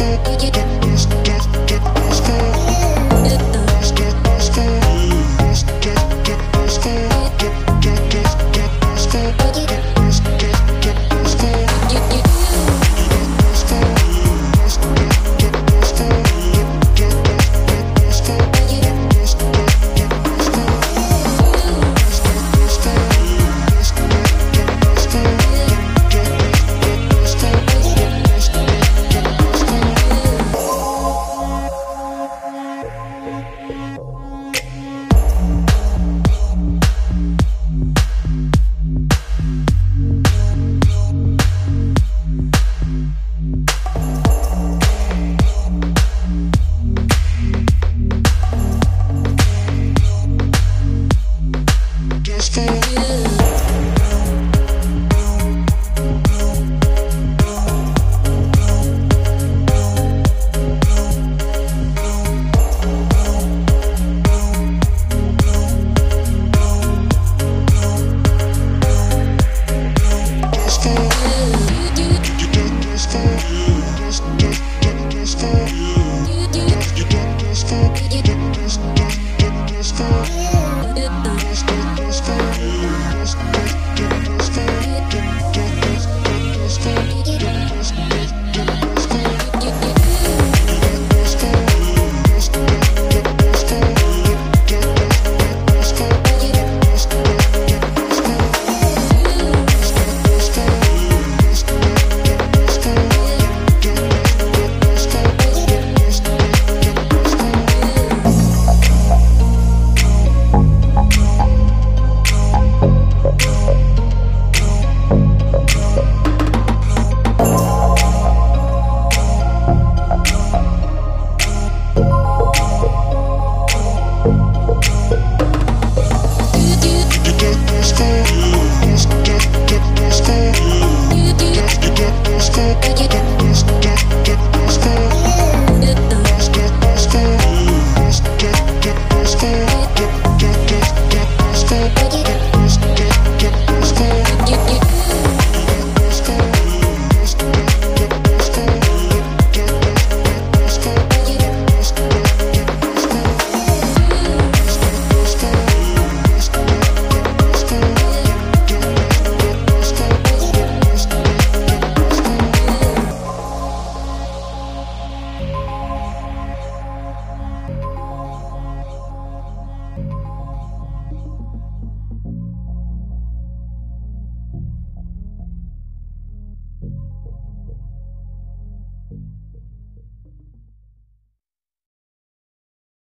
you, you, you. You.